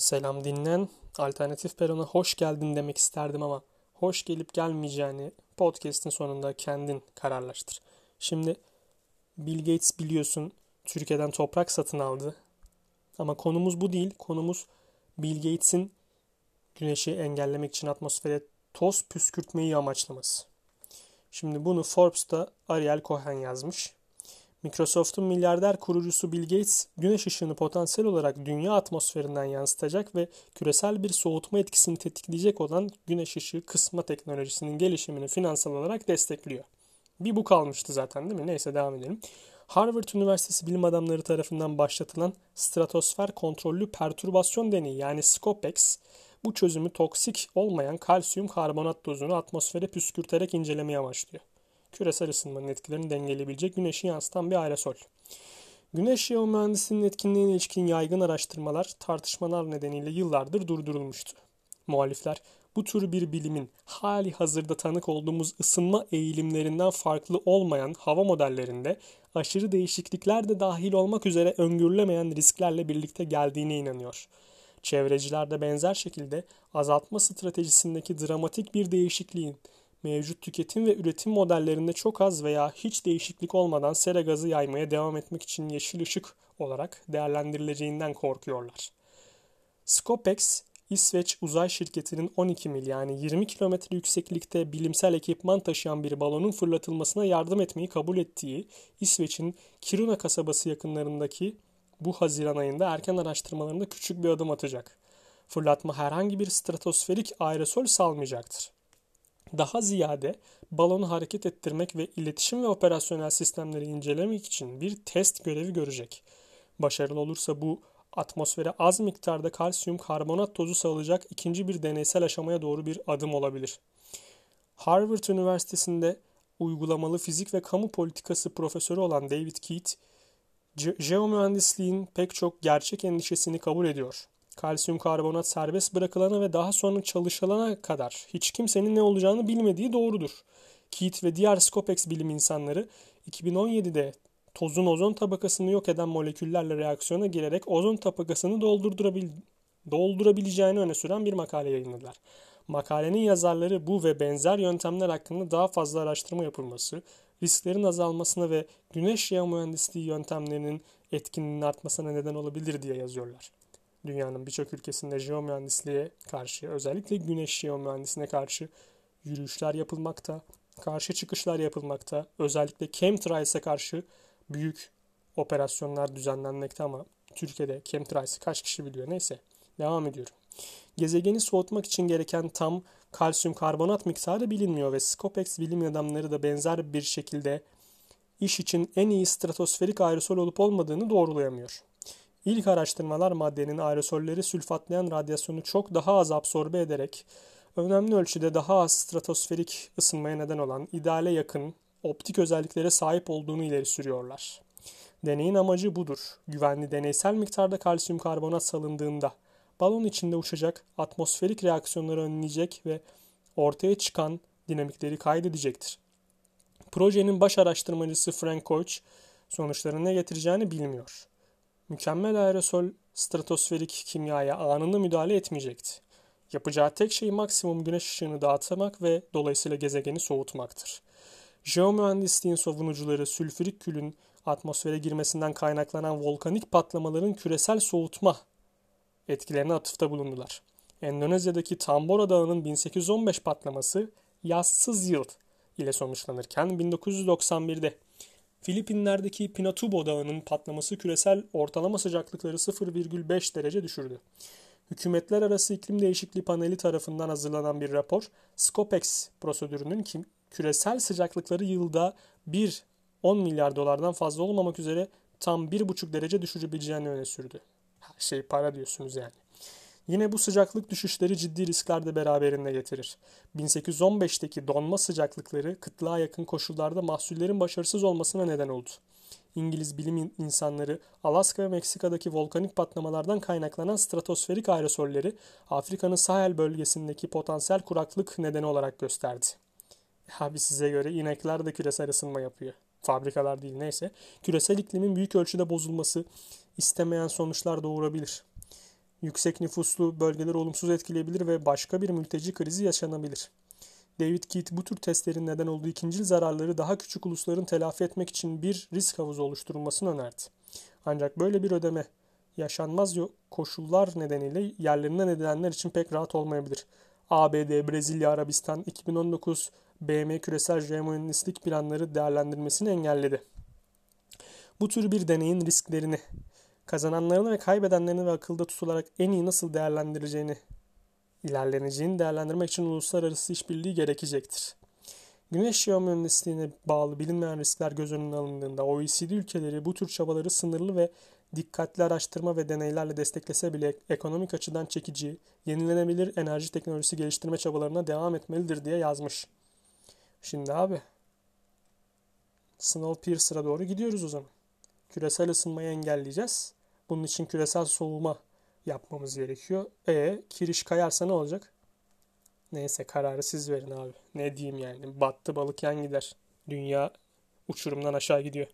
Selam dinleyen Alternatif Peron'a hoş geldin demek isterdim ama hoş gelip gelmeyeceğini podcast'in sonunda kendin kararlaştır. Şimdi Bill Gates biliyorsun Türkiye'den toprak satın aldı. Ama konumuz bu değil. Konumuz Bill Gates'in güneşi engellemek için atmosfere toz püskürtmeyi amaçlaması. Şimdi bunu Forbes'ta Ariel Cohen yazmış. Microsoft'un milyarder kurucusu Bill Gates, güneş ışığını potansiyel olarak dünya atmosferinden yansıtacak ve küresel bir soğutma etkisini tetikleyecek olan güneş ışığı kısma teknolojisinin gelişimini finansal olarak destekliyor. Bir bu kalmıştı zaten değil mi? Neyse devam edelim. Harvard Üniversitesi bilim adamları tarafından başlatılan stratosfer kontrollü pertürbasyon deneyi yani SCOPEX, bu çözümü toksik olmayan kalsiyum karbonat dozunu atmosfere püskürterek incelemeye amaçlıyor küresel ısınmanın etkilerini dengeleyebilecek güneşi yansıtan bir aerosol. Güneş jeomühendisliğinin etkinliğine ilişkin yaygın araştırmalar tartışmalar nedeniyle yıllardır durdurulmuştu. Muhalifler bu tür bir bilimin hali hazırda tanık olduğumuz ısınma eğilimlerinden farklı olmayan hava modellerinde aşırı değişiklikler de dahil olmak üzere öngörülemeyen risklerle birlikte geldiğine inanıyor. Çevreciler de benzer şekilde azaltma stratejisindeki dramatik bir değişikliğin mevcut tüketim ve üretim modellerinde çok az veya hiç değişiklik olmadan sera gazı yaymaya devam etmek için yeşil ışık olarak değerlendirileceğinden korkuyorlar. Scopex, İsveç uzay şirketinin 12 mil yani 20 kilometre yükseklikte bilimsel ekipman taşıyan bir balonun fırlatılmasına yardım etmeyi kabul ettiği İsveç'in Kiruna kasabası yakınlarındaki bu Haziran ayında erken araştırmalarında küçük bir adım atacak. Fırlatma herhangi bir stratosferik aerosol salmayacaktır daha ziyade balonu hareket ettirmek ve iletişim ve operasyonel sistemleri incelemek için bir test görevi görecek. Başarılı olursa bu atmosfere az miktarda kalsiyum karbonat tozu salacak ikinci bir deneysel aşamaya doğru bir adım olabilir. Harvard Üniversitesi'nde uygulamalı fizik ve kamu politikası profesörü olan David Keat, jeomühendisliğin pek çok gerçek endişesini kabul ediyor kalsiyum karbonat serbest bırakılana ve daha sonra çalışılana kadar hiç kimsenin ne olacağını bilmediği doğrudur. Keith ve diğer Scopex bilim insanları 2017'de tozun ozon tabakasını yok eden moleküllerle reaksiyona girerek ozon tabakasını doldurdurabil doldurabileceğini öne süren bir makale yayınladılar. Makalenin yazarları bu ve benzer yöntemler hakkında daha fazla araştırma yapılması, risklerin azalmasına ve güneş yağ mühendisliği yöntemlerinin etkinliğinin artmasına neden olabilir diye yazıyorlar dünyanın birçok ülkesinde jeomühendisliğe karşı özellikle güneş jeomühendisliğine karşı yürüyüşler yapılmakta, karşı çıkışlar yapılmakta. Özellikle chemtrails'e karşı büyük operasyonlar düzenlenmekte ama Türkiye'de chemtrails'i kaç kişi biliyor neyse devam ediyorum. Gezegeni soğutmak için gereken tam kalsiyum karbonat miktarı bilinmiyor ve Scopex bilim adamları da benzer bir şekilde iş için en iyi stratosferik aerosol olup olmadığını doğrulayamıyor. İlk araştırmalar maddenin aerosolleri sülfatlayan radyasyonu çok daha az absorbe ederek önemli ölçüde daha az stratosferik ısınmaya neden olan ideale yakın optik özelliklere sahip olduğunu ileri sürüyorlar. Deneyin amacı budur. Güvenli deneysel miktarda kalsiyum karbonat salındığında balon içinde uçacak, atmosferik reaksiyonları önleyecek ve ortaya çıkan dinamikleri kaydedecektir. Projenin baş araştırmacısı Frank Koch sonuçların ne getireceğini bilmiyor. Mükemmel aerosol stratosferik kimyaya anında müdahale etmeyecekti. Yapacağı tek şey maksimum güneş ışığını dağıtmak ve dolayısıyla gezegeni soğutmaktır. Jeomühendisliğin savunucuları sülfürik külün atmosfere girmesinden kaynaklanan volkanik patlamaların küresel soğutma etkilerine atıfta bulundular. Endonezya'daki Tambora Dağı'nın 1815 patlaması yazsız yıl ile sonuçlanırken 1991'de Filipinler'deki Pinatubo Dağı'nın patlaması küresel ortalama sıcaklıkları 0,5 derece düşürdü. Hükümetler Arası İklim Değişikliği Paneli tarafından hazırlanan bir rapor, Scopex prosedürünün küresel sıcaklıkları yılda 1 10 milyar dolardan fazla olmamak üzere tam 1,5 derece düşürebileceğini öne sürdü. Her şey para diyorsunuz yani. Yine bu sıcaklık düşüşleri ciddi riskler de beraberinde getirir. 1815'teki donma sıcaklıkları kıtlığa yakın koşullarda mahsullerin başarısız olmasına neden oldu. İngiliz bilim insanları Alaska ve Meksika'daki volkanik patlamalardan kaynaklanan stratosferik aerosolleri Afrika'nın Sahel bölgesindeki potansiyel kuraklık nedeni olarak gösterdi. Abi size göre inekler de küresel ısınma yapıyor. Fabrikalar değil neyse. Küresel iklimin büyük ölçüde bozulması istemeyen sonuçlar doğurabilir. Yüksek nüfuslu bölgeleri olumsuz etkileyebilir ve başka bir mülteci krizi yaşanabilir. David Keith bu tür testlerin neden olduğu ikincil zararları daha küçük ulusların telafi etmek için bir risk havuzu oluşturulmasını önerdi. Ancak böyle bir ödeme yaşanmaz koşullar nedeniyle yerlerinden edilenler için pek rahat olmayabilir. ABD, Brezilya, Arabistan 2019 BM küresel jeomühendislik planları değerlendirmesini engelledi. Bu tür bir deneyin risklerini, kazananlarını ve kaybedenlerini ve akılda tutularak en iyi nasıl değerlendireceğini, ilerleneceğini değerlendirmek için uluslararası işbirliği gerekecektir. Güneş jeomühendisliğine bağlı bilinmeyen riskler göz önüne alındığında OECD ülkeleri bu tür çabaları sınırlı ve dikkatli araştırma ve deneylerle desteklese bile ekonomik açıdan çekici, yenilenebilir enerji teknolojisi geliştirme çabalarına devam etmelidir diye yazmış. Şimdi abi Snowpiercer'a doğru gidiyoruz o zaman. Küresel ısınmayı engelleyeceğiz. Bunun için küresel soğuma yapmamız gerekiyor. E kiriş kayarsa ne olacak? Neyse kararı siz verin abi. Ne diyeyim yani. Battı balık yan gider. Dünya uçurumdan aşağı gidiyor.